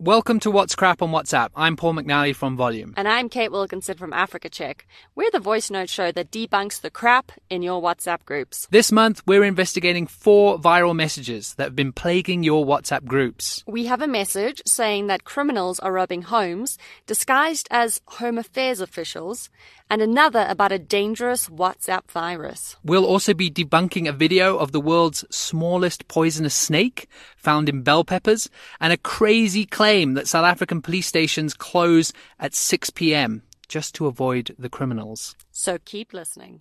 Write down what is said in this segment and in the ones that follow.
Welcome to What's Crap on WhatsApp. I'm Paul McNally from Volume. And I'm Kate Wilkinson from Africa Check. We're the voice note show that debunks the crap in your WhatsApp groups. This month, we're investigating four viral messages that have been plaguing your WhatsApp groups. We have a message saying that criminals are robbing homes disguised as Home Affairs officials, and another about a dangerous WhatsApp virus. We'll also be debunking a video of the world's smallest poisonous snake found in bell peppers and a crazy claim that South African police stations close at 6 p.m. just to avoid the criminals. So keep listening.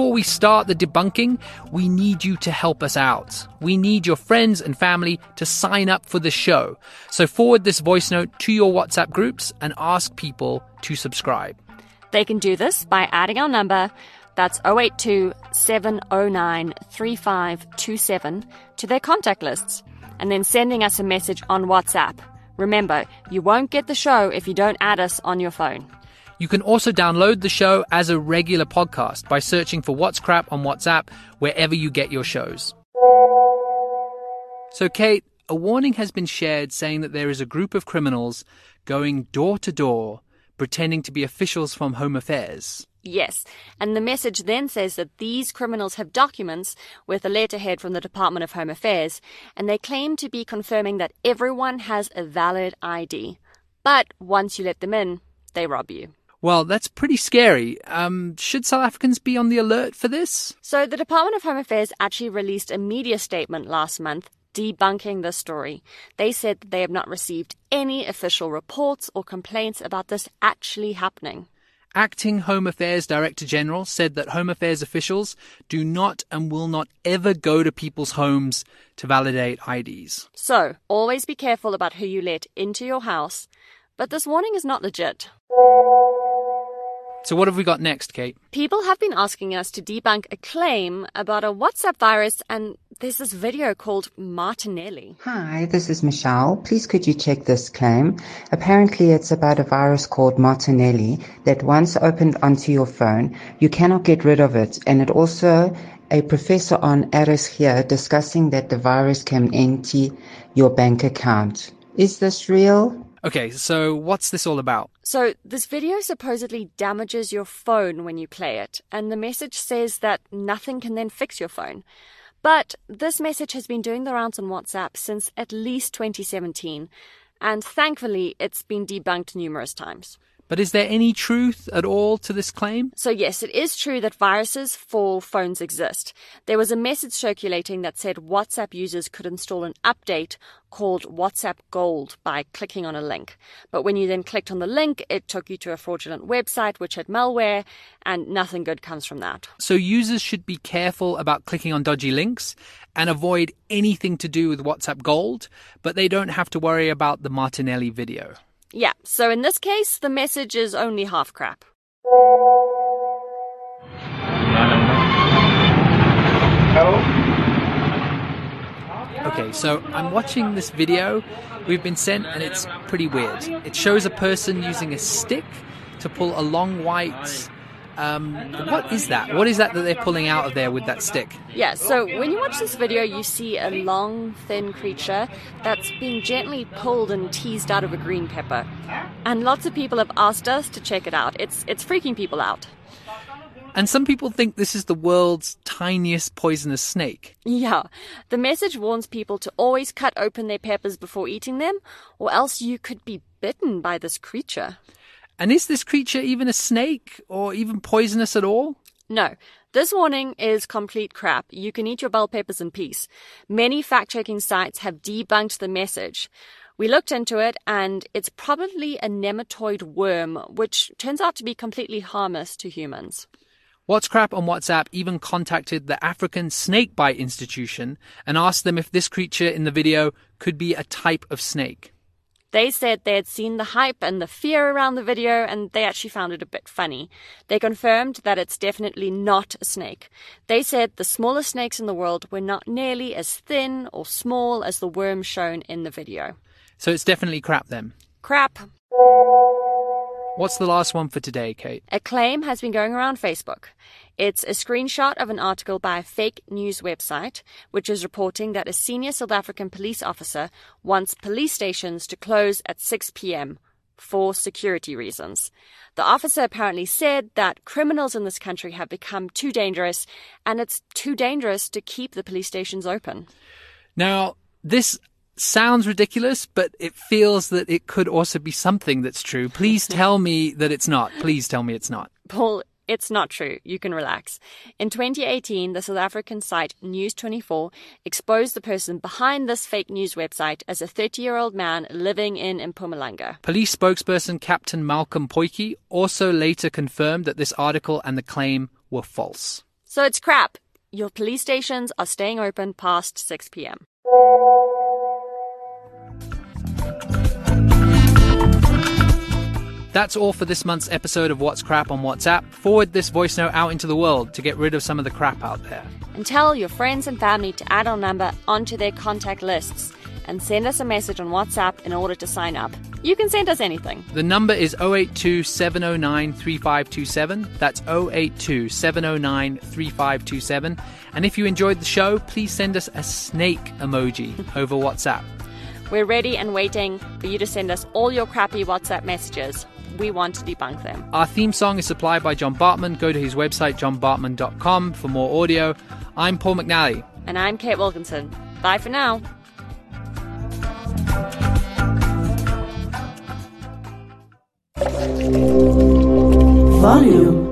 Before we start the debunking, we need you to help us out. We need your friends and family to sign up for the show. So forward this voice note to your WhatsApp groups and ask people to subscribe. They can do this by adding our number, that's 082 709 3527, to their contact lists, and then sending us a message on WhatsApp. Remember, you won't get the show if you don't add us on your phone. You can also download the show as a regular podcast by searching for What's Crap on WhatsApp wherever you get your shows. So, Kate, a warning has been shared saying that there is a group of criminals going door to door pretending to be officials from Home Affairs. Yes, and the message then says that these criminals have documents with a letterhead from the Department of Home Affairs, and they claim to be confirming that everyone has a valid ID. But once you let them in, they rob you. Well, that's pretty scary. Um, should South Africans be on the alert for this? So, the Department of Home Affairs actually released a media statement last month debunking this story. They said that they have not received any official reports or complaints about this actually happening. Acting Home Affairs Director General said that Home Affairs officials do not and will not ever go to people's homes to validate IDs. So, always be careful about who you let into your house. But this warning is not legit. So, what have we got next, Kate? People have been asking us to debunk a claim about a WhatsApp virus, and there's this video called Martinelli. Hi, this is Michelle. Please could you check this claim? Apparently, it's about a virus called Martinelli that once opened onto your phone, you cannot get rid of it. And it also, a professor on Aris here discussing that the virus can empty your bank account. Is this real? Okay, so what's this all about? So, this video supposedly damages your phone when you play it, and the message says that nothing can then fix your phone. But this message has been doing the rounds on WhatsApp since at least 2017, and thankfully it's been debunked numerous times. But is there any truth at all to this claim? So, yes, it is true that viruses for phones exist. There was a message circulating that said WhatsApp users could install an update called WhatsApp Gold by clicking on a link. But when you then clicked on the link, it took you to a fraudulent website which had malware, and nothing good comes from that. So, users should be careful about clicking on dodgy links and avoid anything to do with WhatsApp Gold, but they don't have to worry about the Martinelli video. Yeah, so in this case, the message is only half crap. Okay, so I'm watching this video we've been sent, and it's pretty weird. It shows a person using a stick to pull a long white. Um, what is that? What is that that they're pulling out of there with that stick? Yeah, so when you watch this video, you see a long, thin creature that's being gently pulled and teased out of a green pepper. And lots of people have asked us to check it out. It's, it's freaking people out. And some people think this is the world's tiniest poisonous snake. Yeah, the message warns people to always cut open their peppers before eating them, or else you could be bitten by this creature. And is this creature even a snake or even poisonous at all? No. This warning is complete crap. You can eat your bell peppers in peace. Many fact checking sites have debunked the message. We looked into it and it's probably a nematoid worm, which turns out to be completely harmless to humans. What's Crap on WhatsApp even contacted the African Snakebite Institution and asked them if this creature in the video could be a type of snake. They said they had seen the hype and the fear around the video and they actually found it a bit funny. They confirmed that it's definitely not a snake. They said the smallest snakes in the world were not nearly as thin or small as the worm shown in the video. So it's definitely crap then. Crap. What's the last one for today, Kate? A claim has been going around Facebook. It's a screenshot of an article by a fake news website, which is reporting that a senior South African police officer wants police stations to close at 6 p.m. for security reasons. The officer apparently said that criminals in this country have become too dangerous, and it's too dangerous to keep the police stations open. Now, this sounds ridiculous, but it feels that it could also be something that's true. Please tell me that it's not. Please tell me it's not. Paul, it's not true. You can relax. In 2018, the South African site News24 exposed the person behind this fake news website as a 30 year old man living in Mpumalanga. Police spokesperson Captain Malcolm Pojie also later confirmed that this article and the claim were false. So it's crap. Your police stations are staying open past 6 p.m. That's all for this month's episode of What's Crap on WhatsApp. Forward this voice note out into the world to get rid of some of the crap out there. And tell your friends and family to add our number onto their contact lists and send us a message on WhatsApp in order to sign up. You can send us anything. The number is 082 709 3527. That's 082 709 3527. And if you enjoyed the show, please send us a snake emoji over WhatsApp. We're ready and waiting for you to send us all your crappy WhatsApp messages. We want to debunk them. Our theme song is supplied by John Bartmann. Go to his website, johnbartmann.com, for more audio. I'm Paul McNally. And I'm Kate Wilkinson. Bye for now. Volume.